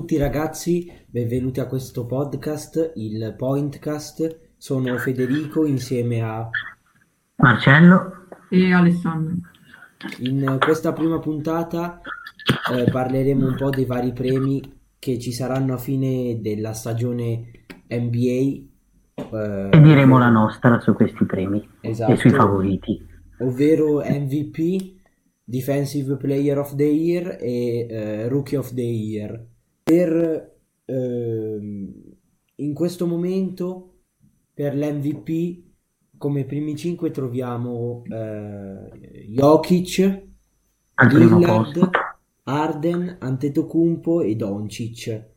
tutti ragazzi, benvenuti a questo podcast, il Pointcast. Sono Federico insieme a Marcello e Alessandro. In questa prima puntata eh, parleremo un po' dei vari premi che ci saranno a fine della stagione NBA. Eh, e diremo la nostra su questi premi esatto, e sui favoriti. Ovvero MVP, Defensive Player of the Year e eh, Rookie of the Year. Per, ehm, in questo momento per l'MVP come primi 5 troviamo eh, Jokic, Lillard, Arden, Antetokounmpo e Doncic.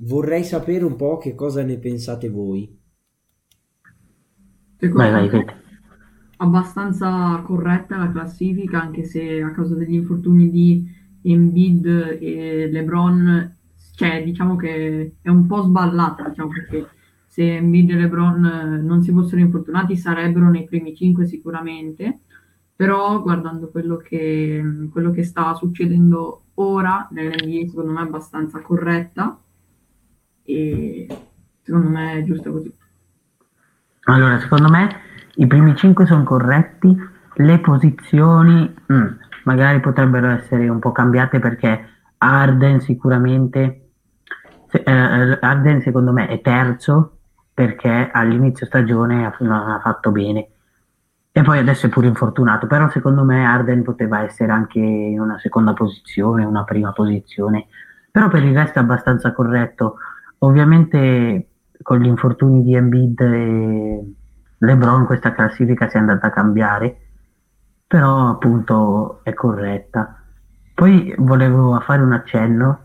Vorrei sapere un po' che cosa ne pensate voi. Secondo vai, vai, vai. abbastanza corretta la classifica, anche se a causa degli infortuni di Embiid e LeBron, cioè diciamo che è un po' sballata, diciamo perché se Embiid e LeBron eh, non si fossero infortunati sarebbero nei primi 5 sicuramente, però guardando quello che, quello che sta succedendo ora nell'NBA secondo me è abbastanza corretta e secondo me è giusto così. Allora, secondo me i primi 5 sono corretti, le posizioni mm, magari potrebbero essere un po' cambiate perché Arden sicuramente, se, eh, Arden secondo me è terzo perché all'inizio stagione non ha fatto bene. E poi adesso è pure infortunato, però secondo me Arden poteva essere anche in una seconda posizione, una prima posizione, però per il resto è abbastanza corretto. Ovviamente con gli infortuni di Embiid e LeBron questa classifica si è andata a cambiare, però appunto è corretta. Poi volevo fare un accenno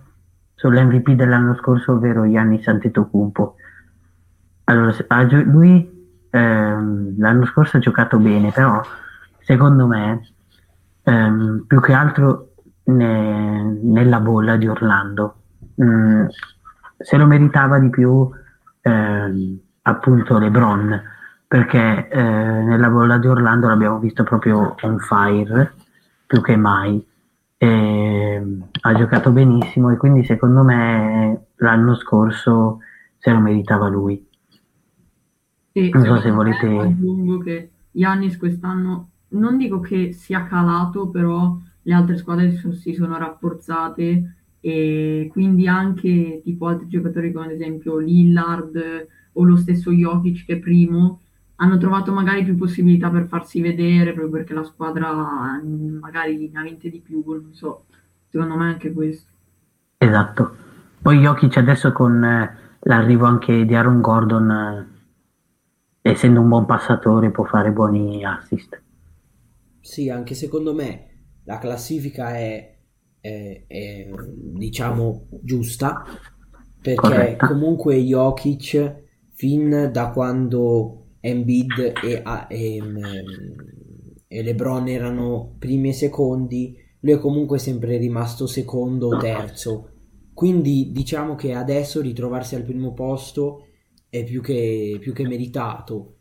sull'MVP dell'anno scorso, ovvero Gianni Antetokounmpo allora, lui ehm, l'anno scorso ha giocato bene, però secondo me ehm, più che altro ne, nella bolla di Orlando. Mm, se lo meritava di più ehm, appunto LeBron perché eh, nella bolla di Orlando l'abbiamo visto proprio on fire più che mai. E, ha giocato benissimo e quindi secondo me l'anno scorso se lo meritava lui. E non so se volete... Aggiungo che Yannis quest'anno, non dico che sia calato, però le altre squadre si sono rafforzate e quindi anche tipo altri giocatori come ad esempio Lillard o lo stesso Jokic che è primo hanno trovato magari più possibilità per farsi vedere proprio perché la squadra magari ne ha vinte di più, non so, secondo me anche questo. Esatto. Poi Jokic adesso con eh, l'arrivo anche di Aaron Gordon eh, essendo un buon passatore può fare buoni assist. Sì, anche secondo me la classifica è, è, è diciamo giusta perché Corretta. comunque Jokic fin da quando Embiid e, e, e LeBron erano primi e secondi lui è comunque sempre rimasto secondo o terzo quindi diciamo che adesso ritrovarsi al primo posto è più che, più che meritato.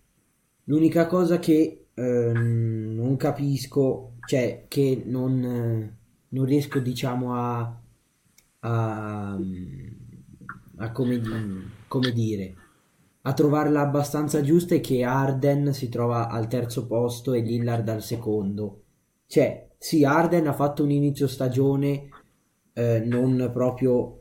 L'unica cosa che eh, non capisco, cioè che non, non riesco diciamo a, a, a come, come, dire, a trovarla abbastanza giusta è che Arden si trova al terzo posto e Lillard al secondo. Cioè, sì, Arden ha fatto un inizio stagione eh, non proprio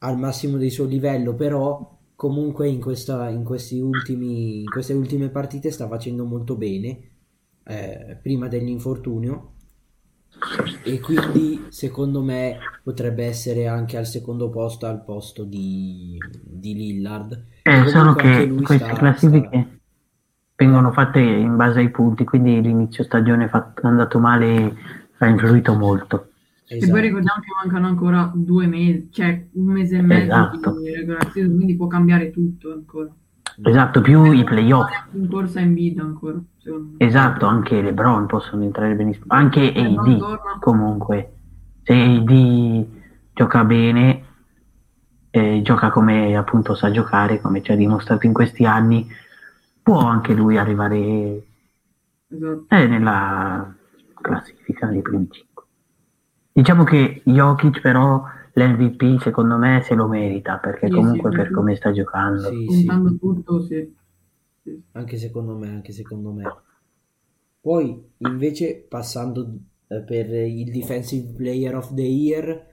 al massimo del suo livello, però comunque in, questa, in, ultimi, in, queste ultime partite sta facendo molto bene eh, prima dell'infortunio e quindi secondo me potrebbe essere anche al secondo posto al posto di, di Lillard eh, solo che queste sta, classifiche sta... vengono fatte in base ai punti quindi l'inizio stagione fatto, andato male ha influito molto Esatto. E poi ricordiamo che mancano ancora due mesi, cioè un mese e mezzo esatto. di regolazione, quindi può cambiare tutto ancora. Esatto, più i playoff. In corsa in vita ancora. Esatto, anche LeBron possono entrare benissimo. Anche AD comunque. Se AD gioca bene, eh, gioca come appunto sa giocare, come ci ha dimostrato in questi anni, può anche lui arrivare esatto. eh, nella classifica dei primi cinque. Diciamo che Jokic però l'MVP secondo me se lo merita perché Sì, comunque sì, per sì. come sta giocando. Sì, sì. Contando tutto, sì. Sì. Anche secondo me, anche secondo me. Poi, invece, passando per il Defensive Player of the Year,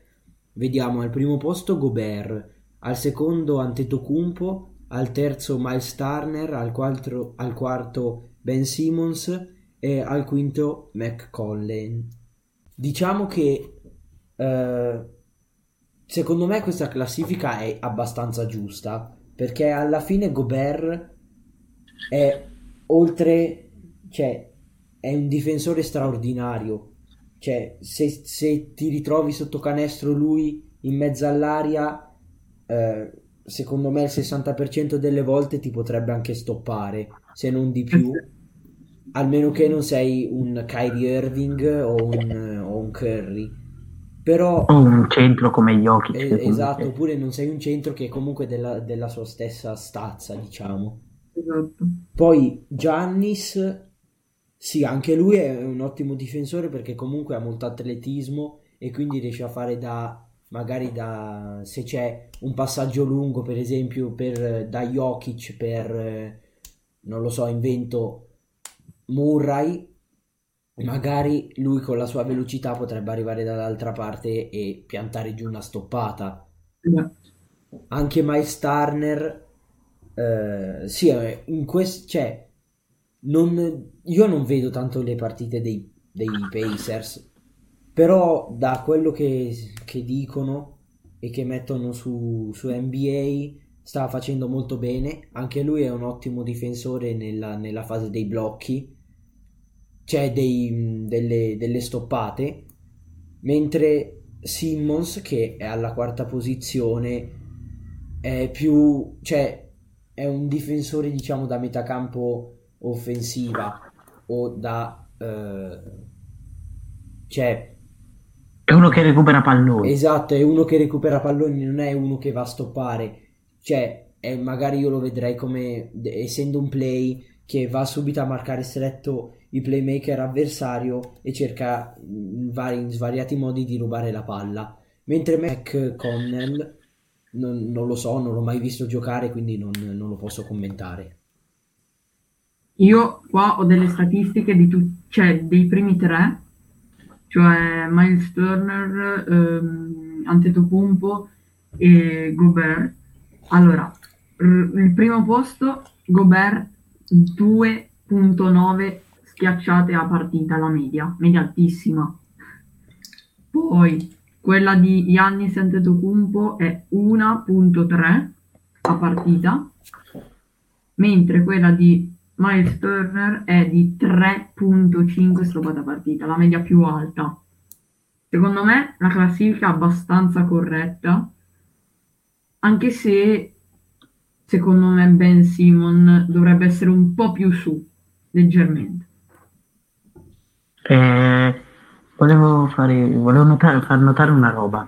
vediamo al primo posto Gobert, al secondo Antetokounmpo, al terzo Miles Turner, al quarto, al quarto Ben Simmons e al quinto McCollin. Diciamo che eh, secondo me questa classifica è abbastanza giusta perché alla fine Gobert è oltre, cioè è un difensore straordinario. Cioè, se, se ti ritrovi sotto canestro lui in mezzo all'aria, eh, secondo me il 60% delle volte ti potrebbe anche stoppare, se non di più. Almeno che non sei un Kyrie Irving o un, o un Curry. Però O un centro come Jokic. eh, esatto, oppure non sei un centro che è comunque della, della sua stessa stazza, diciamo. Esatto. Poi Giannis, sì, anche lui è un ottimo difensore perché comunque ha molto atletismo e quindi riesce a fare da, magari da, se c'è un passaggio lungo, per esempio, per, da Jokic per, eh, non lo so, invento Murray, magari lui con la sua velocità potrebbe arrivare dall'altra parte e piantare giù una stoppata. Anche Miles Turner eh, sì eh, in quest- cioè, non, io non vedo tanto le partite dei, dei Pacers però da quello che, che dicono e che mettono su, su NBA sta facendo molto bene. Anche lui è un ottimo difensore nella, nella fase dei blocchi c'è dei, delle, delle stoppate mentre Simmons che è alla quarta posizione è più cioè è un difensore diciamo da metà campo offensiva o da eh, cioè È uno che recupera palloni. esatto è uno che recupera palloni non è uno che va a stoppare. Cioè è- magari io lo vedrei come essendo un play che va subito a marcare stretto il playmaker avversario e cerca in, vari- in svariati modi di rubare la palla. Mentre McConnell non, non lo so, non l'ho mai visto giocare quindi non, non lo posso commentare Io qua ho delle statistiche di tu- cioè dei primi tre, cioè Miles Turner, ehm, Antetokounmpo e Gobert. Allora, r- il primo posto, Gobert 2.9 schiacciate a partita, la media, media altissima. Poi quella di Giannis Antetokounmpo è 1.3 a partita, mentre quella di Miles Turner è di 3.5 stopate a partita, la media più alta. Secondo me la classifica è abbastanza corretta, anche se secondo me Ben Simon dovrebbe essere un po' più su, leggermente. Eh, volevo fare, volevo notare- far notare una roba,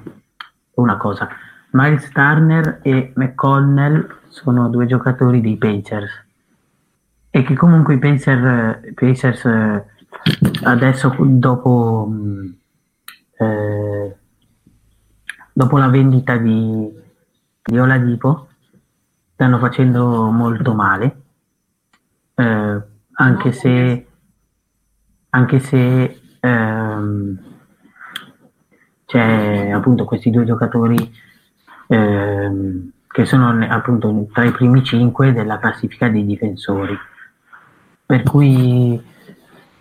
una cosa. Miles Turner e McConnell sono due giocatori dei Pacers e che comunque i Pacer- Pacers eh, adesso dopo, mh, eh, dopo la vendita di, di Oladipo stanno facendo molto male, eh, anche se anche se ehm, c'è appunto questi due giocatori ehm, che sono appunto tra i primi cinque della classifica dei difensori. Per cui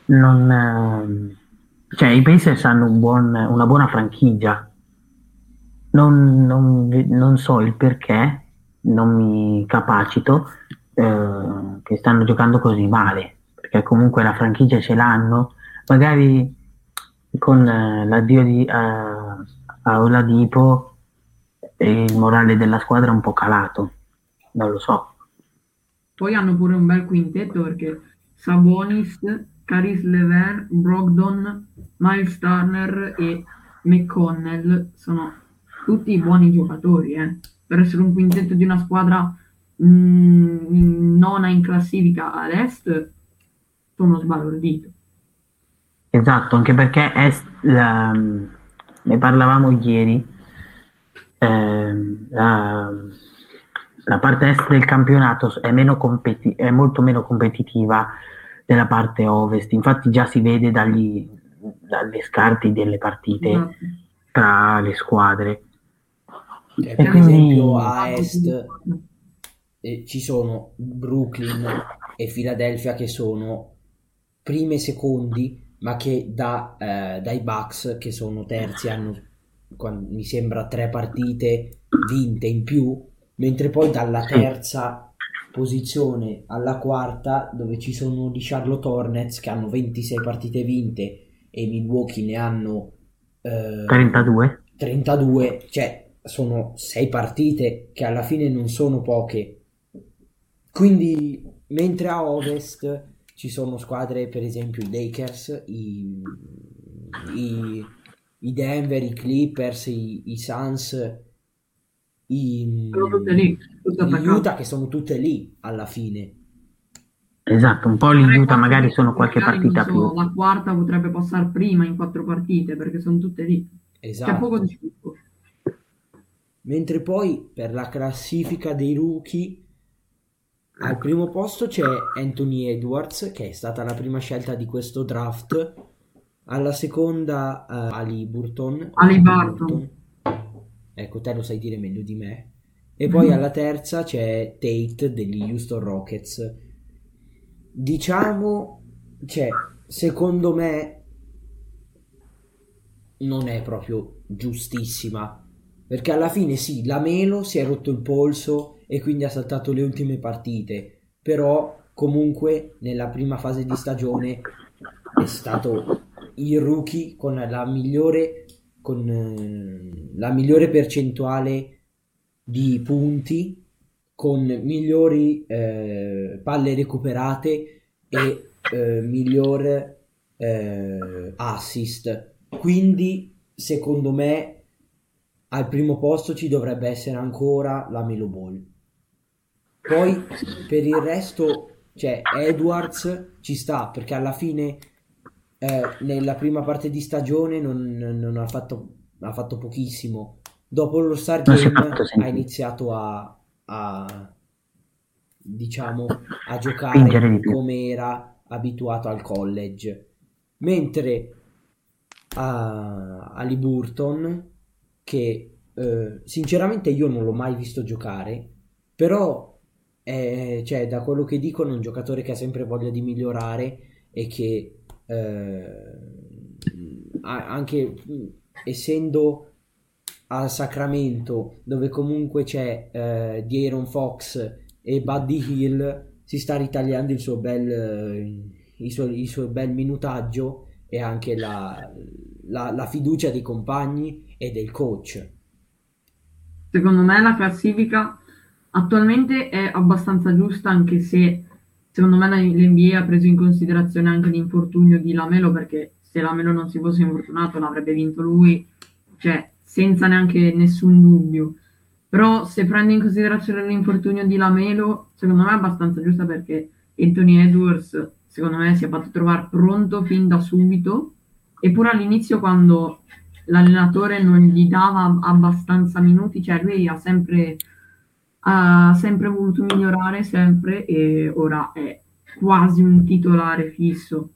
non, ehm, cioè, i Pacers hanno un buon- una buona franchigia. Non, non non so il perché, non mi capacito eh, che stanno giocando così male, perché comunque la franchigia ce l'hanno, magari con eh, l'addio di, a Oladipo il morale della squadra è un po' calato, non lo so. Poi hanno pure un bel quintetto perché Sabonis, Caris Lever, Brogdon, Miles Turner e McConnell sono tutti buoni giocatori, eh. Per essere un quintetto di una squadra mm, nona in classifica all'est, sono sbalordito. Esatto, anche perché è, la- ne parlavamo ieri, ehm, la, la, parte est del campionato è, meno competi- è molto meno competitiva della parte ovest, infatti già si vede dagli, dalle scarti delle partite esatto. tra le squadre. Cioè, per quindi... esempio a est eh, ci sono Brooklyn e Philadelphia che sono primi e secondi, ma che da, eh, dai Bucks che sono terzi hanno mi sembra tre partite vinte in più, mentre poi dalla terza posizione alla quarta dove ci sono di Charlotte Hornets che hanno 26 partite vinte e Milwaukee ne hanno eh, 32 32 cioè sono 6 partite che alla fine non sono poche. Quindi mentre a ovest ci sono squadre per esempio i Lakers i, i, i Denver i Clippers i, i Suns i, lì, i Utah che sono tutte lì alla fine Esatto, un po' li Utah magari sono qualche partita so, più. La quarta potrebbe passare prima in quattro partite perché sono tutte lì. Esatto. C'è poco di sviluppo. Mentre poi per la classifica dei rookie al primo posto c'è Anthony Edwards che è stata la prima scelta di questo draft. Alla seconda uh, Ali Burton. Ali Burton. Ecco, te lo sai dire meglio di me. E poi mm. alla terza c'è Tate degli Houston Rockets diciamo, cioè, secondo me non è proprio giustissima. Perché alla fine sì, la Melo si è rotto il polso e quindi ha saltato le ultime partite. Però comunque nella prima fase di stagione è stato il rookie con la migliore, con, eh, la migliore percentuale di punti con migliori eh, palle recuperate e eh, miglior eh, assist. Quindi, secondo me, al primo posto ci dovrebbe essere ancora la Melo Ball. Poi per il resto, cioè Edwards ci sta perché alla fine eh, nella prima parte di stagione non, non ha, fatto, ha fatto pochissimo. Dopo lo Star Game ha iniziato a, a diciamo a giocare come era abituato al college. Mentre a, a Burton che eh, sinceramente io non l'ho mai visto giocare però è, cioè, da quello che dicono è un giocatore che ha sempre voglia di migliorare e che eh, anche essendo a Sacramento, dove comunque c'è eh, D'Aaron Fox e Buddy Hill, si sta ritagliando il suo bel, eh, il suo, il suo bel minutaggio e anche la, la, la fiducia dei compagni e del coach. Secondo me la classifica attualmente è abbastanza giusta, anche se secondo me l'NBA ha preso in considerazione anche l'infortunio di Lamelo, perché se Lamelo non si fosse infortunato l'avrebbe vinto lui. Cioè, senza neanche nessun dubbio. Però se prendi in considerazione l'infortunio di Lamelo, secondo me è abbastanza giusta perché Anthony Edwards, secondo me, si è fatto trovare pronto fin da subito. Eppure all'inizio, quando l'allenatore non gli dava abbastanza minuti, cioè lui ha sempre, ha sempre voluto migliorare, sempre, e ora è quasi un titolare fisso.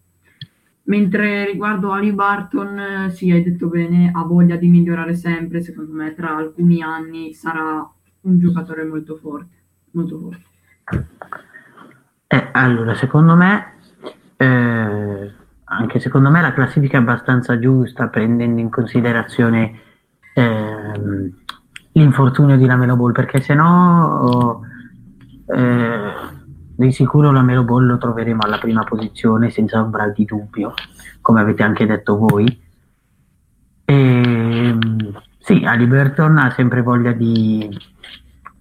Mentre riguardo Ali Barton, sì, hai detto bene, ha voglia di migliorare sempre, secondo me tra alcuni anni sarà un giocatore molto forte, molto forte. Eh, allora, secondo me, eh, anche secondo me la classifica è abbastanza giusta, prendendo in considerazione eh, l'infortunio di Lamelo Ball, perché se no... Eh, di sicuro la Melo Ball lo troveremo alla prima posizione senza ombra di dubbio, come avete anche detto voi. E, ehm, sì, Ali Burton ha sempre voglia di,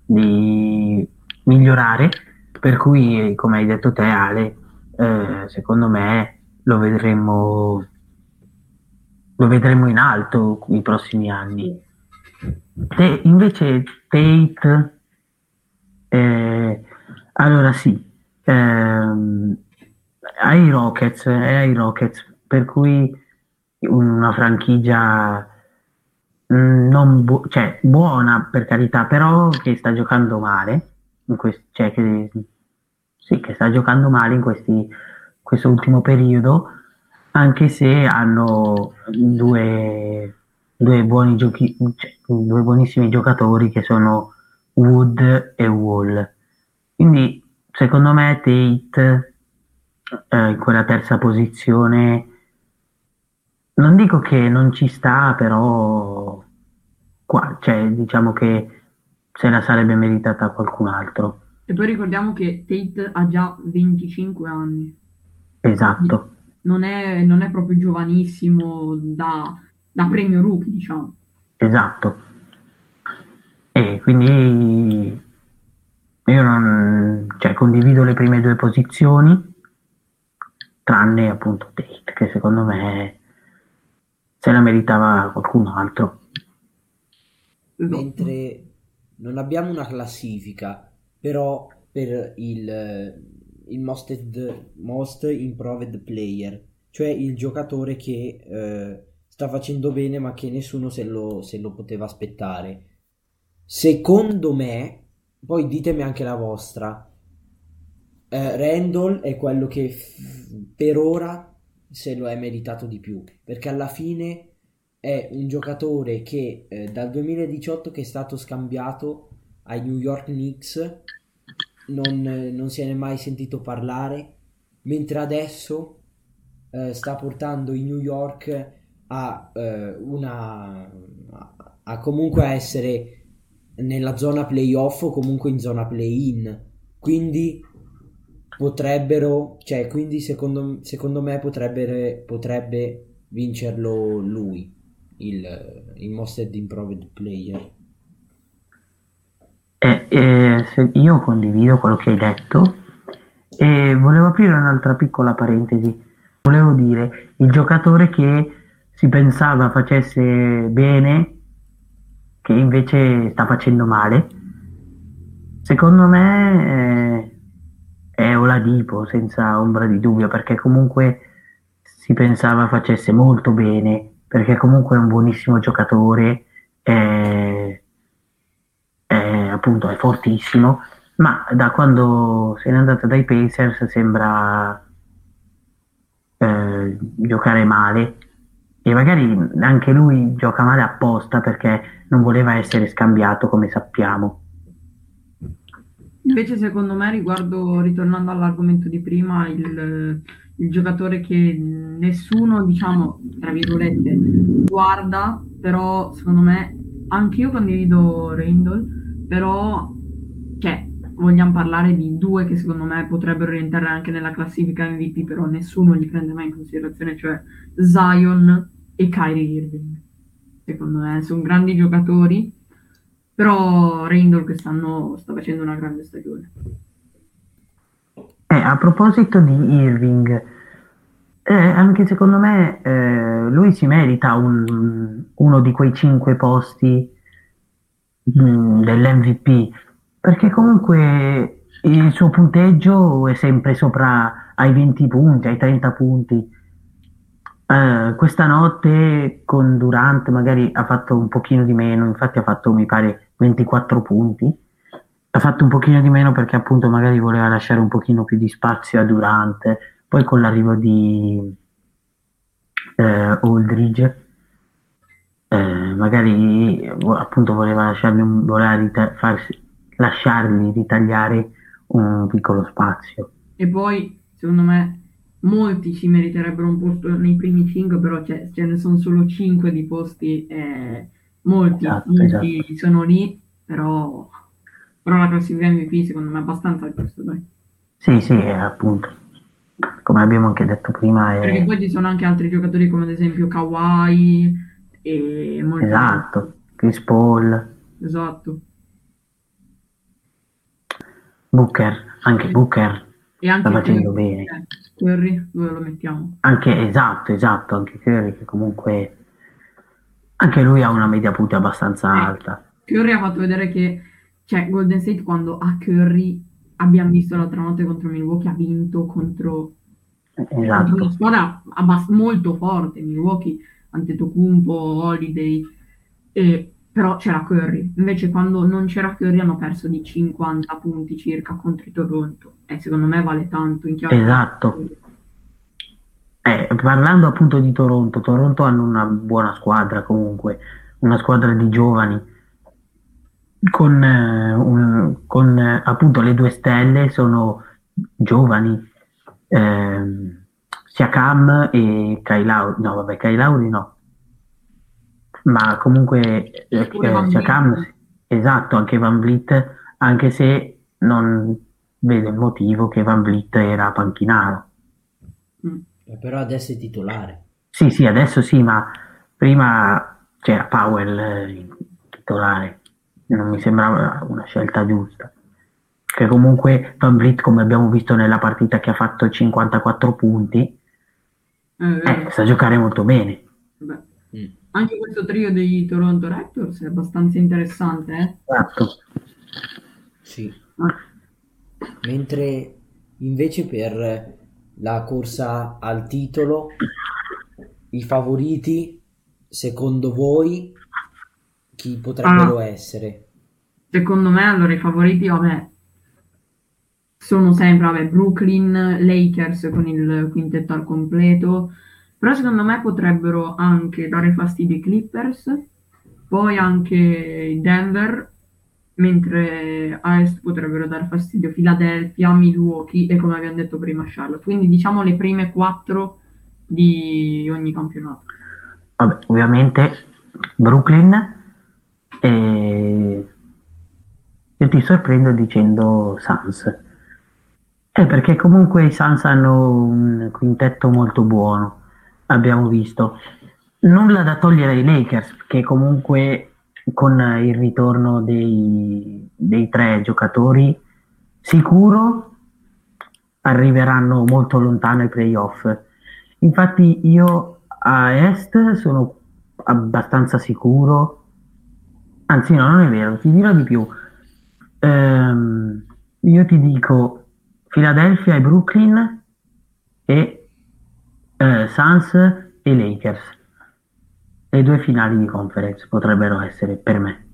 di, migliorare, per cui, come hai detto te, Ale, eh, secondo me lo vedremo, lo vedremo in alto i prossimi anni. Te, invece Tate, eh, allora sì, ehm, ai Rockets, è ai Rockets, per cui una franchigia mm, non bu- cioè, buona per carità, però che sta giocando male, quest- cioè che, sì, che sta giocando male in questi, questo ultimo periodo, anche se hanno due, due buoni giochi, cioè, due buonissimi giocatori che sono Wood e Wall. Quindi secondo me Tate eh, in quella terza posizione non dico che non ci sta, però qua, cioè, diciamo che se la sarebbe meritata qualcun altro. E poi ricordiamo che Tate ha già 25 anni. Esatto. Non è, non è proprio giovanissimo da, da premio rookie, diciamo. Esatto. E quindi io non, cioè, condivido le prime due posizioni, tranne appunto Tate, che secondo me se la meritava qualcun altro. Mentre non abbiamo una classifica, però per il, il most, most improved player, cioè il giocatore che eh, sta facendo bene ma che nessuno se lo, se lo poteva aspettare. Secondo me, poi ditemi anche la vostra, eh, Randall è quello che f- per ora se lo è meritato di più, perché alla fine è un giocatore che eh, dal 2018 che è stato scambiato ai New York Knicks non, non se ne è mai sentito parlare, mentre adesso eh, sta portando i New York a eh, una a, comunque essere nella zona playoff o comunque in zona play-in. Quindi potrebbero, cioè, quindi secondo, secondo me potrebbe, potrebbe vincerlo lui, il, il Most Improved Player. Eh, eh, io condivido quello che hai detto e volevo aprire un'altra piccola parentesi. Volevo dire, il giocatore che si pensava facesse bene, che invece sta facendo male, secondo me eh, è Oladipo, senza ombra di dubbio, perché comunque si pensava facesse molto bene, perché comunque è un buonissimo giocatore, è, è, appunto è fortissimo, ma da quando se n'è andato dai Pacers sembra eh, giocare male e magari anche lui gioca male apposta perché non voleva essere scambiato come sappiamo. Invece secondo me riguardo, ritornando all'argomento di prima, il, il giocatore che nessuno, diciamo, tra virgolette, guarda, però secondo me anche io condivido Randall, però cioè, vogliamo parlare di due che secondo me potrebbero rientrare anche nella classifica MVP, però nessuno li prende mai in considerazione, cioè Zion e Kyrie Irving. Secondo me sono grandi giocatori, però Randall quest'anno sta facendo una grande stagione. Eh, a proposito di Irving, eh, anche secondo me eh, lui si merita un, uno di quei cinque posti mh, mm, dell'MVP, perché comunque il suo punteggio è sempre sopra ai 20 punti, ai 30 punti. Eh, questa notte con Durant magari ha fatto un pochino di meno, infatti ha fatto mi pare 24 punti. Ha fatto un pochino di meno perché appunto magari voleva lasciare un pochino più di spazio a Durant. Poi con l'arrivo di eh, Aldridge, eh, magari appunto voleva, lasciargli un, voleva rita- farsi, lasciargli ritagliare un piccolo spazio. E poi, secondo me, molti si meriterebbero un posto nei primi 5, però ce ne sono solo 5 di posti, eh, molti, esatto, molti esatto. sono lì, però, però la classifica MVP secondo me è abbastanza giusta. Dai. Sì, sì, appunto. Come abbiamo anche detto prima. È... Perché poi ci sono anche altri giocatori come ad esempio Kawhi e molti Esatto, altri. Chris Paul. Esatto. Booker, anche Booker e anche sta facendo bene. Eh, Curry, dove lo mettiamo? Anche, esatto, esatto, anche Curry che comunque anche lui ha una media punti abbastanza eh, alta. Curry ha fatto vedere che cioè, Golden State quando ha Curry abbiamo visto l'altra notte contro Milwaukee ha vinto contro, esatto. contro una squadra abbast- molto forte Milwaukee, Antetokounmpo, Holiday e, però c'era Curry. Invece quando non c'era Curry hanno perso di 50 punti circa contro Toronto. E secondo me vale tanto in chiave. Esatto. Eh, parlando appunto di Toronto, Toronto hanno una buona squadra comunque, una squadra di giovani con, eh, un- con, eh, appunto le due stelle sono giovani, ehm, sia Cam e Kai Lauri, no vabbè Kai Lauri no, ma comunque eh, eh, Vliet. Cam, esatto, anche Van Vliet, anche se non vedo il motivo che Van Vliet era panchinaro. Mm. Eh, Però adesso è titolare. Sì, sì, adesso sì, ma prima c'era Powell eh, titolare, non mi sembrava una scelta giusta. Che comunque Van Vliet, come abbiamo visto nella partita che ha fatto 54 punti, Eh, eh, sa giocare molto bene. vabbè. Mm. Anche questo trio dei Toronto Raptors è abbastanza interessante, eh? Esatto. Sì. Ah, Mentre invece per la corsa al titolo, i favoriti, secondo voi, chi potrebbero essere? Secondo me, allora, i favoriti, vabbè, sono sempre, vabbè, Brooklyn, Lakers con il quintetto al completo, però secondo me potrebbero anche dare fastidio i Clippers, poi anche i Denver, mentre a est potrebbero dare fastidio Philadelphia, Milwaukee e come abbiamo detto prima Charlotte. Quindi diciamo le prime quattro di ogni campionato. Vabbè, ovviamente Brooklyn e io ti sorprendo dicendo Suns. Eh, perché comunque i Suns hanno un quintetto molto buono, abbiamo visto. Nulla da togliere ai Lakers, che comunque con il ritorno dei, dei tre giocatori sicuro arriveranno molto lontano ai playoff. Infatti io a est sono abbastanza sicuro, anzi no, non è vero, ti dirò di più. Ehm, io ti dico Philadelphia e Brooklyn e Suns e Lakers. Le due finali di conference potrebbero essere per me,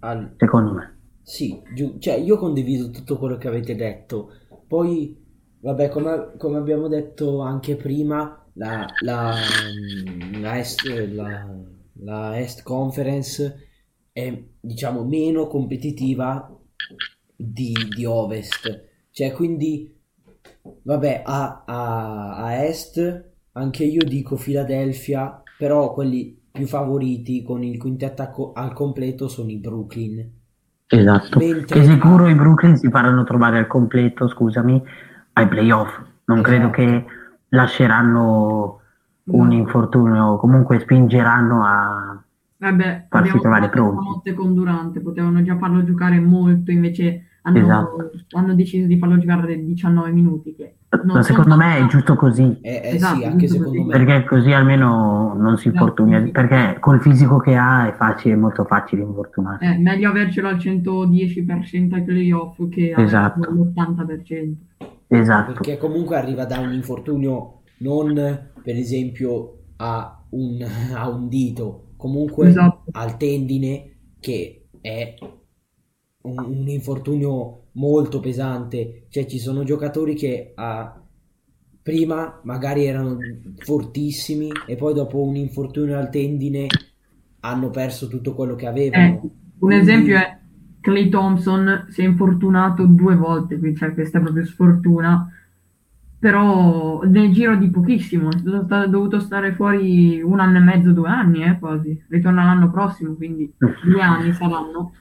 Al- secondo me. Sì, giu- cioè io condivido tutto quello che avete detto. Poi, vabbè, come, come abbiamo detto anche prima, la, la, la Est, la, la Est Conference è, diciamo, meno competitiva di, di Ovest. Cioè, quindi, vabbè, a, a, a Est anche io dico Philadelphia, però quelli più favoriti con il quintetto co- al completo sono i Brooklyn. Esatto. Mentre- Che sicuro i Brooklyn si faranno trovare al completo, scusami, ai playoff. Non credo Esatto. che lasceranno un No. infortunio, comunque spingeranno a... Vabbè, farsi trovare pronti. notte con Durante, potevano già farlo giocare molto, invece hanno, Esatto. hanno deciso di farlo giocare 19 minuti. Che non Ma sono secondo me è giusto così, Eh, eh Esatto, sì, anche giusto secondo così. me. perché così almeno non si infortuna, Esatto. perché col fisico che ha è facile, molto facile infortunarsi. È meglio avercelo al 110% ai playoff che Esatto. all'80%. Esatto, Perché comunque arriva da un infortunio non, per esempio, a un, a un dito, comunque Esatto. al tendine, che è un, un infortunio molto pesante. Cioè, ci sono giocatori che ah, prima magari erano fortissimi e poi dopo un infortunio al tendine hanno perso tutto quello che avevano. Eh, un esempio è Clay Thompson si è infortunato due volte, quindi cioè, questa proprio sfortuna, però nel giro di pochissimo, è dovuto stare fuori un anno e mezzo, due anni, eh, quasi. Ritorna l'anno prossimo, quindi due anni saranno,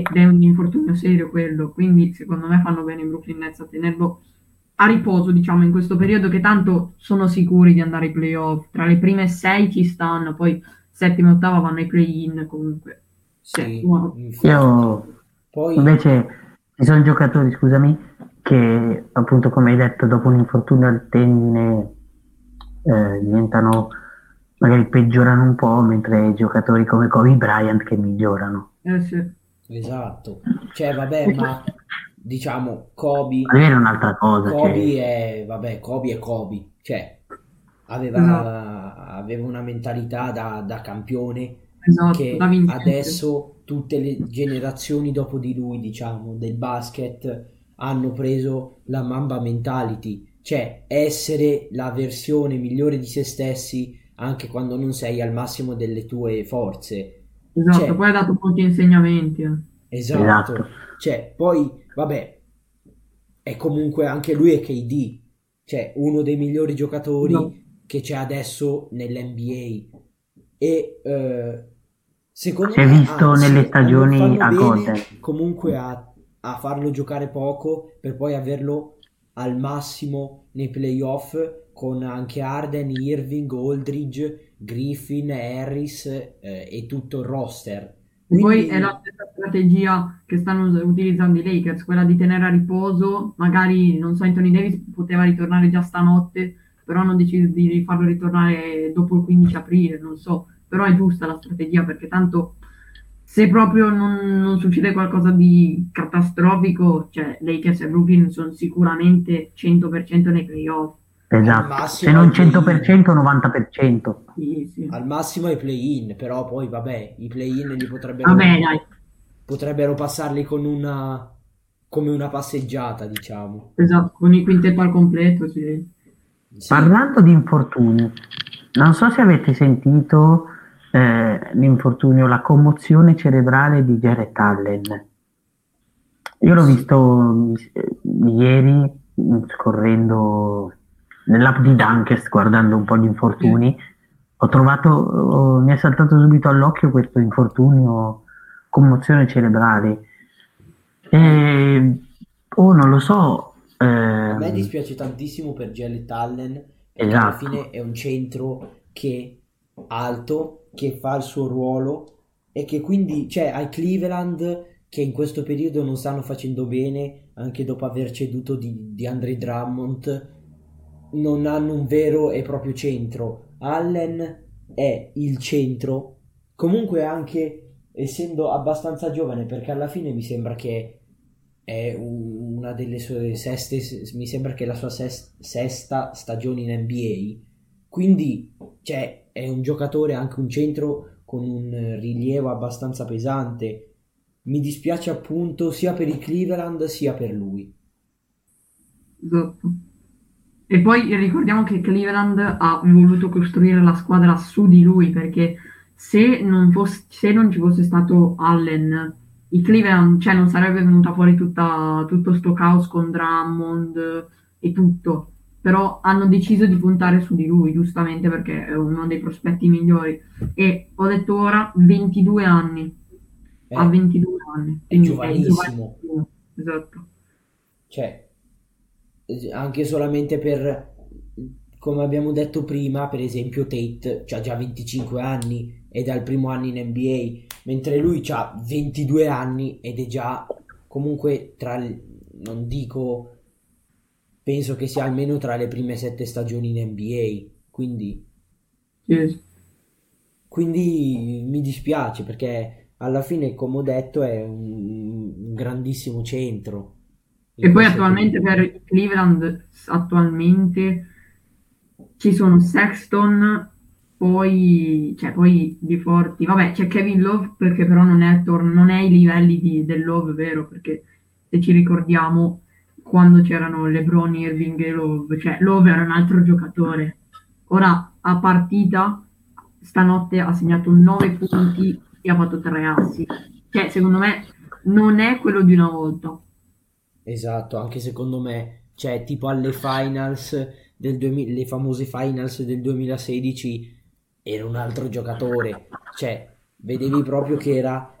ed è un infortunio serio quello, quindi secondo me fanno bene i Brooklyn Nets a tenerlo a riposo, diciamo, in questo periodo che tanto sono sicuri di andare ai playoff. Tra le prime sei ci stanno, poi settima e ottava vanno ai play-in comunque. Sì, Cioè, wow. infatti. io Poi invece ci sono giocatori, scusami, che appunto come hai detto dopo un infortunio al tendine eh, diventano, magari peggiorano un po', mentre giocatori come Kobe Bryant che migliorano. Eh sì. Esatto, cioè vabbè, ma diciamo Kobe, è un'altra cosa. Kobe cioè- è, vabbè, Kobe è Kobe, cioè aveva, Esatto. aveva una mentalità da, da campione Esatto, che da adesso tutte le generazioni dopo di lui, diciamo, del basket hanno preso la Mamba mentality, cioè essere la versione migliore di se stessi anche quando non sei al massimo delle tue forze. Esatto, Cioè, poi ha dato molti insegnamenti. eh. esatto. Esatto. Cioè, poi, vabbè, è comunque anche lui è KD, cioè uno dei migliori giocatori No. che c'è adesso nell'NBA. E eh, secondo Si è me, visto anzi, nelle stagioni a bene Golden. comunque a, a farlo giocare poco per poi averlo al massimo nei playoff con anche Arden, Irving, Aldridge, Griffin, Harris eh, e tutto il roster. E poi Quindi è la stessa strategia che stanno utilizzando i Lakers, quella di tenere a riposo, magari, non so, Anthony Davis poteva ritornare già stanotte, però hanno deciso di farlo ritornare dopo il 15 aprile, non so, però è giusta la strategia perché tanto se proprio non, non succede qualcosa di catastrofico, cioè Lakers e Brooklyn sono sicuramente 100% nei playoff. Esatto. massimo Se non ai play-in. 100%, 90%. Sì, sì. Al massimo ai play-in, però poi vabbè, i play-in li potrebbero, Vabbè, dai, potrebbero passarli con una, come una passeggiata, diciamo. esatto, con il quintetto al completo, sì. Sì. Parlando di infortuni, non so se avete sentito eh, l'infortunio, la commozione cerebrale di Jared Allen. Io l'ho visto eh, ieri scorrendo nell'app di Dunkest, guardando un po' gli infortuni. Ho trovato, oh, mi è saltato subito all'occhio questo infortunio, commozione cerebrale. E, oh, non lo so. A me ehm, dispiace tantissimo per Jared Allen, perché alla Esatto. fine è un centro che alto, che fa il suo ruolo e che quindi, cioè, ai Cleveland che in questo periodo non stanno facendo bene, anche dopo aver ceduto di, di Andre Drummond, non hanno un vero e proprio centro. Allen è il centro, comunque anche essendo abbastanza giovane, perché alla fine mi sembra che è un- una delle sue seste, mi sembra che la sua ses- sesta stagione in NBA, quindi cioè, è un giocatore, anche un centro con un rilievo abbastanza pesante. Mi dispiace appunto sia per i Cleveland sia per lui. Esatto. E poi ricordiamo che Cleveland ha voluto costruire la squadra su di lui perché se non, fosse, se non ci fosse stato Allen, i Cleveland, cioè non sarebbe venuta fuori tutta, tutto sto caos con Drummond e tutto. Però hanno deciso di puntare su di lui, giustamente perché è uno dei prospetti migliori. E ho detto ora 22 anni, Eh, ha 22 anni, è giovanissimo. giovanissimo. Esatto. Cioè, anche solamente per, come abbiamo detto prima, per esempio Tate ha già 25 anni ed è al primo anno in NBA, mentre lui ha 22 anni ed è già comunque tra, il- non dico, penso che sia almeno tra le prime sette stagioni in NBA, quindi, Sì. quindi mi dispiace perché alla fine, come ho detto, è un, un grandissimo centro. E poi attualmente per Cleveland attualmente ci sono Sexton, poi, cioè, poi di forti, vabbè c'è Kevin Love perché però non è, tor- non è ai livelli di- del Love vero, perché se ci ricordiamo quando c'erano LeBron, Irving e Love, cioè Love era un altro giocatore. Ora a partita stanotte ha segnato 9 punti e ha fatto 3 assi. Cioè secondo me non è quello di una volta. Esatto, anche secondo me, cioè tipo alle finals del 2000, le famose finals del 2016 era un altro giocatore, cioè vedevi proprio che era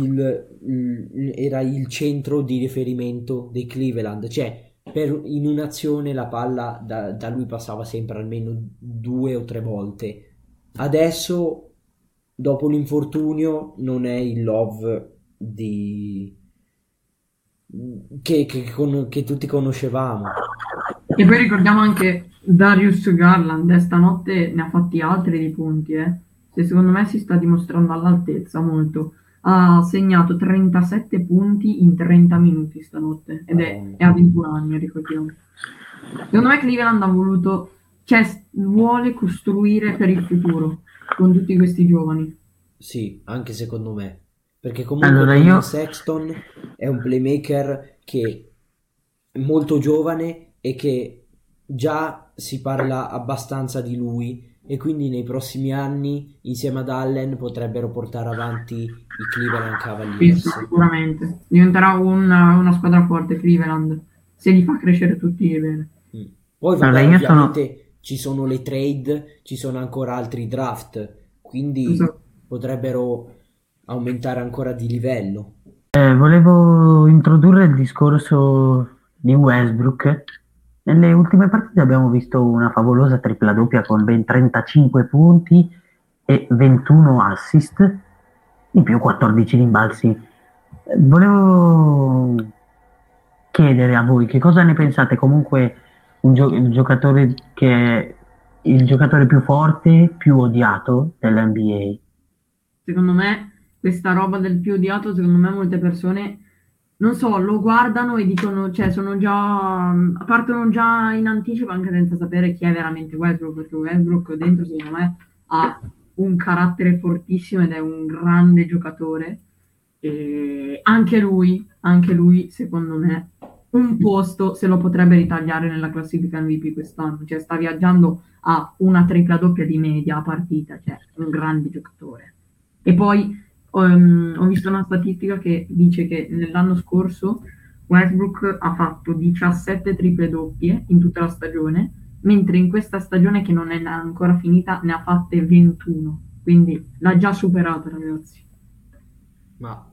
il, era il centro di riferimento dei Cleveland, cioè per, in un'azione la palla da, da lui passava sempre almeno due o tre volte. Adesso, dopo l'infortunio, non è il love di che, che con- che tutti conoscevamo. E poi ricordiamo anche Darius Garland, eh, stanotte ne ha fatti altri di punti, eh. Se secondo me si sta dimostrando all'altezza molto. Ha segnato 37 punti in 30 minuti stanotte ed è, è a 21 anni, ricordiamo. Secondo me Cleveland ha voluto, cioè vuole costruire per il futuro con tutti questi giovani. Sì, anche secondo me. Perché comunque Allora io... Sexton è un playmaker che è molto giovane e che già si parla abbastanza di lui e quindi nei prossimi anni insieme ad Allen potrebbero portare avanti i Cleveland Sì, sì, Cavaliers. sicuramente. Diventerà una, una squadra forte Cleveland, se li fa crescere tutti bene. Mm. Poi Allora vabbè, sono... ovviamente ci sono le trade, ci sono ancora altri draft, quindi Esatto. potrebbero aumentare ancora di livello. Eh, volevo introdurre il discorso di Westbrook. Nelle ultime partite abbiamo visto una favolosa tripla doppia con ben 35 punti e 21 assist, in più 14 rimbalzi. Volevo chiedere a voi che cosa ne pensate comunque un gio- il giocatore che è il giocatore più forte, più odiato dell'NBA. Secondo me, questa roba del più odiato, secondo me molte persone, non so, lo guardano e dicono, cioè sono già, partono già in anticipo anche senza sapere chi è veramente Westbrook, perché Westbrook dentro, secondo me, ha un carattere fortissimo ed è un grande giocatore. E anche lui, anche lui, secondo me, un posto se lo potrebbe ritagliare nella classifica MVP quest'anno. Cioè, sta viaggiando a una tripla doppia di media a partita, cioè un grande giocatore. E poi ehm, ho visto una statistica che dice che nell'anno scorso Westbrook ha fatto 17 triple doppie in tutta la stagione, mentre in questa stagione che non è ancora finita ne ha fatte 21. Quindi l'ha già superata, ragazzi. Ma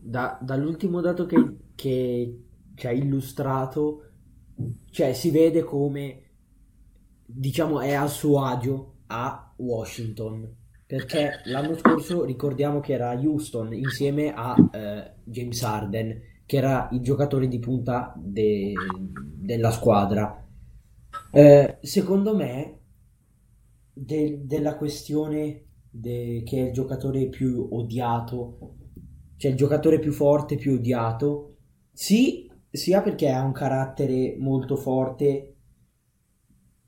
da- dall'ultimo dato che, che ci ha illustrato, cioè si vede come, diciamo, è a suo agio a Washington. Perché l'anno scorso ricordiamo che era Houston insieme a eh, James Harden, che era il giocatore di punta de- della squadra. Eh, secondo me, de- della questione de- che è il giocatore più odiato, cioè il giocatore più forte, più odiato, sì, sia perché ha un carattere molto forte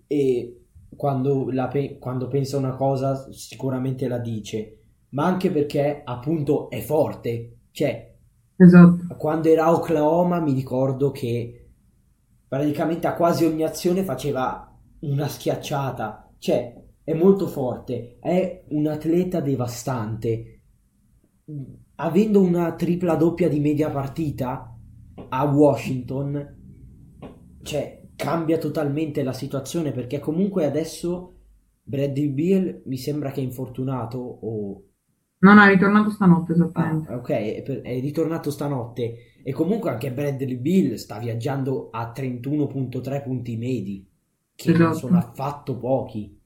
e quando, la pe- quando pensa una cosa sicuramente la dice, ma anche perché appunto è forte, cioè Esatto. quando era a Oklahoma mi ricordo che praticamente a quasi ogni azione faceva una schiacciata, cioè è molto forte, è un atleta devastante. Avendo una tripla doppia di media partita a Washington, cioè cambia totalmente la situazione perché comunque adesso Bradley Beal mi sembra che è infortunato o Non è ritornato stanotte, esattamente. Ah, ok, è, per- è ritornato stanotte e comunque anche Bradley Bill sta viaggiando a 31.3 punti medi, che non Esatto. sono affatto pochi.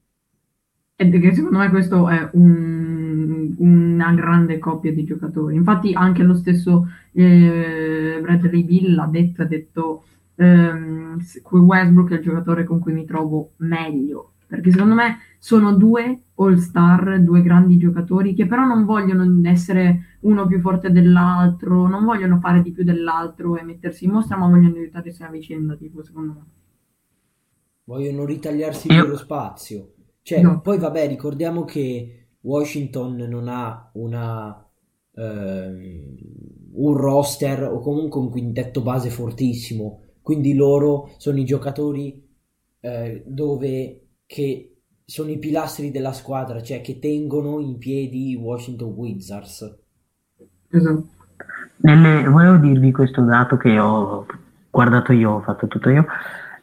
È che secondo me questo è un- una grande coppia di giocatori. Infatti anche lo stesso eh, Bradley Bill l'ha detto, ha detto ehm, Westbrook è il giocatore con cui mi trovo meglio, perché secondo me sono due all-star, due grandi giocatori che però non vogliono essere uno più forte dell'altro, non vogliono fare di più dell'altro e mettersi in mostra, ma vogliono aiutarsi a vicenda, tipo, secondo me. Vogliono ritagliarsi il loro spazio. Cioè, No. poi vabbè, ricordiamo che Washington non ha una, ehm, un roster o comunque un quintetto base fortissimo, quindi loro sono i giocatori eh, dove che sono i pilastri della squadra, cioè che tengono in piedi i Washington Wizards. Esatto. Nelle- volevo dirvi questo dato che ho guardato io, ho fatto tutto io.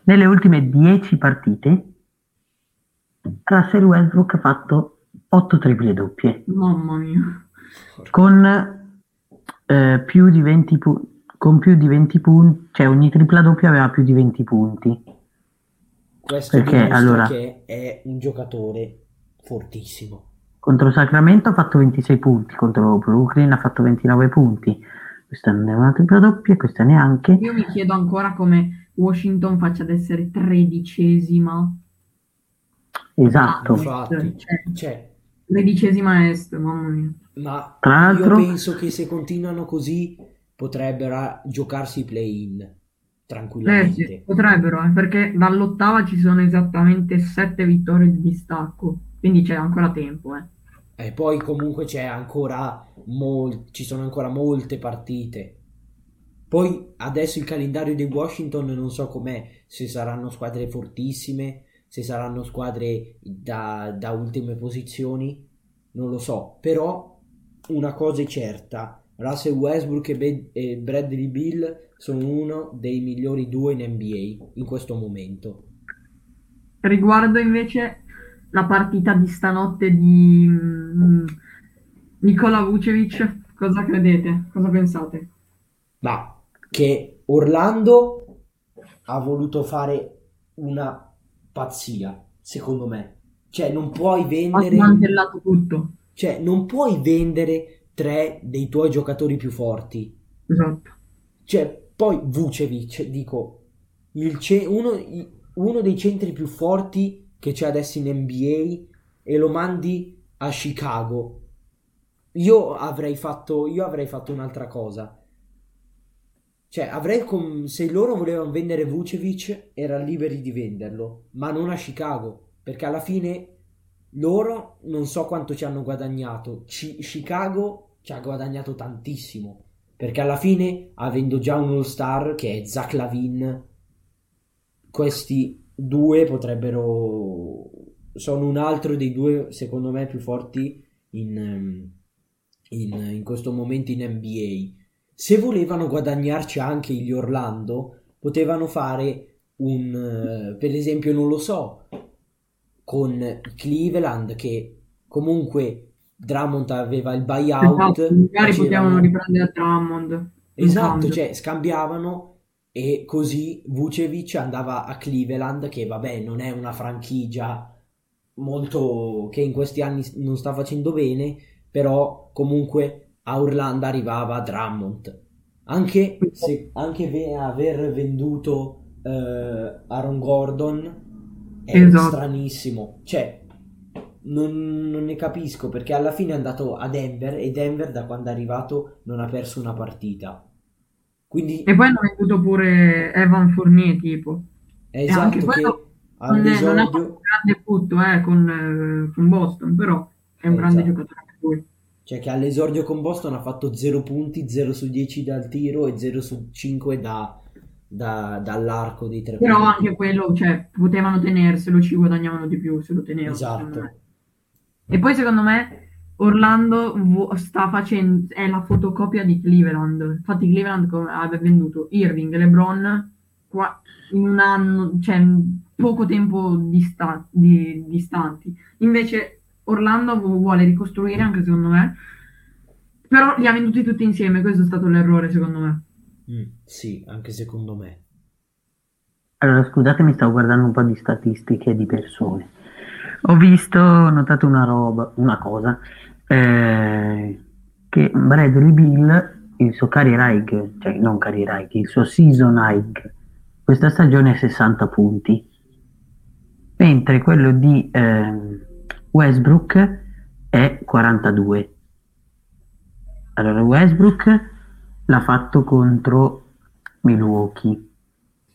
Nelle ultime 10 partite, Russell Westbrook ha fatto 8 triple doppie, Mamma mia. con, eh, più di 20 pu- con più di 20 punti, cioè ogni tripla doppia aveva più di 20 punti. Questo Perché, allora- che è un giocatore fortissimo. Contro Sacramento ha fatto 26 punti, contro Brooklyn ha fatto 29 punti. Questa non è una tripla doppia, questa neanche. Io mi chiedo ancora come Washington faccia ad essere tredicesima Esatto. a Infatti, cioè, cioè, tredicesima est, mamma mia. ma Tra l'altro- io penso che se continuano così potrebbero giocarsi i play-in Eh tranquillamente. sì, potrebbero, eh, perché dall'ottava ci sono esattamente sette vittorie di distacco, quindi c'è ancora tempo, eh. E poi comunque c'è ancora mol- ci sono ancora molte partite. Poi adesso il calendario di Washington non so com'è, se saranno squadre fortissime, se saranno squadre da, da ultime posizioni, non lo so. Però una cosa è certa, Russell Westbrook e, Be- e Bradley Bill sono uno dei migliori due in NBA in questo momento. Riguardo invece la partita di stanotte di mm, Nikola Vucevic, cosa credete? Cosa pensate? Ma che Orlando ha voluto fare una pazzia, secondo me. Cioè, non puoi Ha vendere, smantellato tutto. cioè, non puoi vendere tre dei tuoi giocatori più forti. Esatto. Cioè, poi Vucevic, dico, il ce- uno, uno dei centri più forti che c'è adesso in NBA e lo mandi a Chicago. Io avrei fatto, io avrei fatto un'altra cosa. Cioè, avrei com- se loro volevano vendere Vucevic, erano liberi di venderlo, ma non a Chicago, perché alla fine loro non so quanto ci hanno guadagnato. Ci- Chicago ci ha guadagnato tantissimo, perché alla fine, avendo già un All-Star che è Zach Lavin, questi due potrebbero sono un altro dei due, secondo me, più forti in, in, in questo momento in NBA. Se volevano guadagnarci anche gli Orlando, potevano fare un, per esempio, non lo so, con Cleveland che comunque Drummond aveva il buyout, Esatto, magari facevano- potevano riprendere Drummond. Esatto, cioè scambiavano e così Vucevic andava a Cleveland, che vabbè non è una franchigia molto che in questi anni non sta facendo bene, però comunque a Orlando arrivava Drummond. Anche, se, anche ve- aver venduto eh, Aaron Gordon è Esatto. stranissimo, cioè non, non ne capisco perché alla fine è andato a Denver e Denver da quando è arrivato non ha perso una partita. Quindi E poi hanno venduto pure Evan Fournier, tipo. è E anche esatto quello non è, non è un grande punto eh, con, eh, con Boston, però è un grande Esatto. giocatore anche lui. cioè che all'esordio con Boston ha fatto 0 punti, 0 su 10 dal tiro e 0 su 5 da, da- dall'arco dei tre Però punti. anche quello, cioè, potevano tenerselo, ci guadagnavano di più se lo tenevano. Esatto. E poi secondo me Orlando vo- sta facendo, è la fotocopia di Cleveland. Infatti Cleveland come- aveva venduto Irving e LeBron qua- in un anno, cioè in poco tempo dista- di- distanti. Invece Orlando vu- vuole ricostruire anche secondo me, però li ha venduti tutti insieme, questo è stato l'errore secondo me. Mm, sì, anche secondo me. Allora, scusate, mi stavo guardando un po' di statistiche di persone. Ho visto, ho notato una roba, una cosa, eh, che Bradley Bill, il suo career high, cioè non career high, il suo season high, questa stagione è 60 punti, mentre quello di ehm, Westbrook è 42. Allora, Westbrook l'ha fatto contro Milwaukee.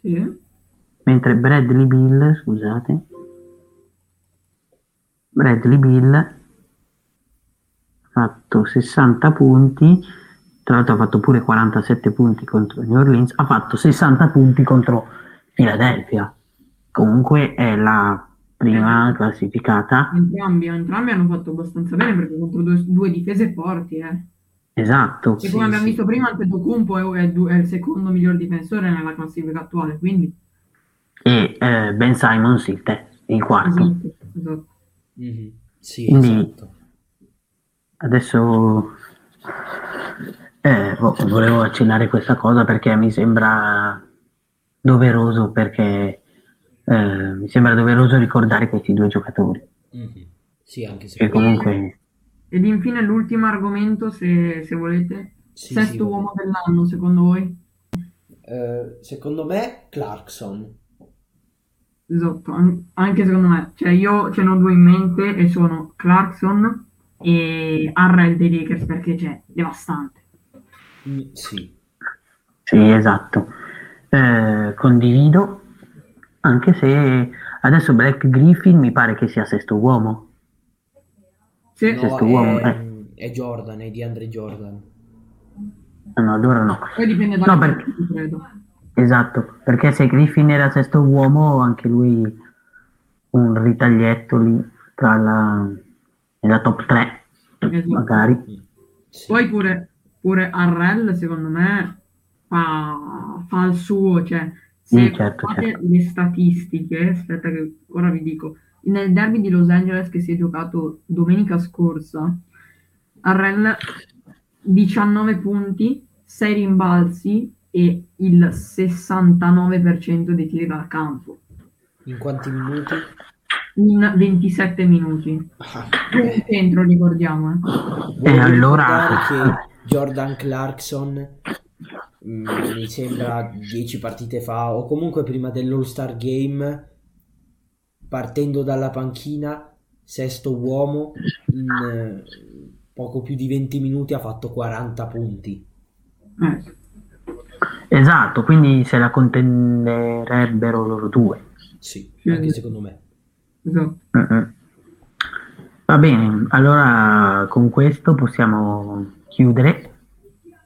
Sì. Mentre Bradley Bill, scusate, Bradley Bill ha fatto 60 punti, tra l'altro ha fatto pure 47 punti contro New Orleans, ha fatto 60 punti contro Philadelphia. Comunque è la prima classificata. Entrambi, entrambi hanno fatto abbastanza bene perché contro due, due difese forti, eh. Esatto. E Sì, come abbiamo sì. visto prima, Antetokounmpo è, è, è il secondo miglior difensore nella classifica attuale, quindi E eh, Ben Simons il terzo, il quarto. esatto, esatto. Mhm. Sì, Quindi- esatto. Adesso eh, vo- volevo accennare questa cosa perché mi sembra doveroso perché eh, mi sembra doveroso ricordare questi due giocatori Mhm. Sì, anche me. comunque Ed infine l'ultimo argomento, se, se volete, Sì, sesto sì, uomo dell'anno, secondo voi? Eh, secondo me Clarkson. Esatto, an- anche secondo me. Cioè io ce ne ho due in mente e sono Clarkson e Harrell dei Lakers perché c'è devastante. Mm, sì. sì esatto Eh, condivido anche se adesso Black Griffin mi pare che sia sesto uomo Sì. No, Sesto uomo, è, eh. è Jordan, è di Andre Jordan. No, allora no. Poi dipende No, da perché- credo. Esatto, perché se Griffin era sesto uomo, anche lui un ritaglietto lì tra la, nella top 3, Esatto. magari. Sì. Poi pure, pure Arrel, secondo me, fa, fa il suo, cioè, se Mm, certo, guardate certo. le statistiche, aspetta che ora vi dico, nel derby di Los Angeles che si è giocato domenica scorsa, Arrel 19 punti, 6 rimbalzi e il 69% dei tiri dal campo In quanti minuti? in 27 minuti. Ah, Un centro, ricordiamo. eh. E allora- che Jordan Clarkson mm, mi sembra 10 partite fa o comunque prima dell'All-Star Game partendo dalla panchina sesto uomo in eh, poco più di 20 minuti ha fatto 40 punti Eh, Esatto, quindi se la contenderebbero loro due. sì, anche secondo me esatto. Mm-mm. Va bene, allora con questo possiamo chiudere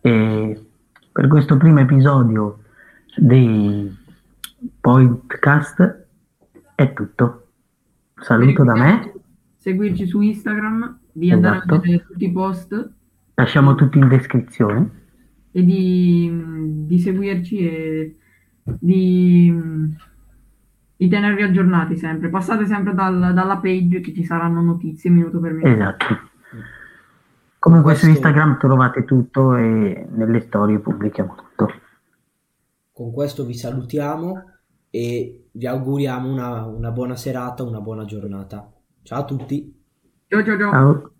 e per questo primo episodio dei podcast è tutto. Saluto da me, Seguirci su Instagram, di andare Esatto. a vedere tutti i post lasciamo tutti in descrizione. E di, di seguirci e di, di tenervi aggiornati sempre. Passate sempre dal- dalla page che ci saranno notizie minuto per minuto. Esatto. Comunque su Instagram trovate tutto e nelle storie pubblichiamo tutto. con questo vi salutiamo e vi auguriamo una, una buona serata una buona giornata ciao a tutti Ciao ciao ciao. Ciao.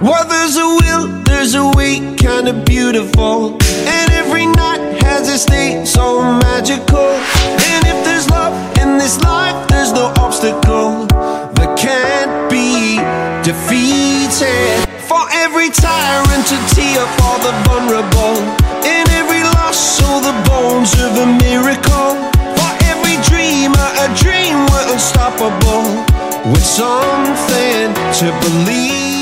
Well, there's a will, there's a way, kinda beautiful. And every night has a state so magical. And if there's love in this life, there's no obstacle that can't be defeated. For every tyrant to tear for the vulnerable. In every loss, all the bones of a miracle. For every dreamer, a dream we're unstoppable. With something to believe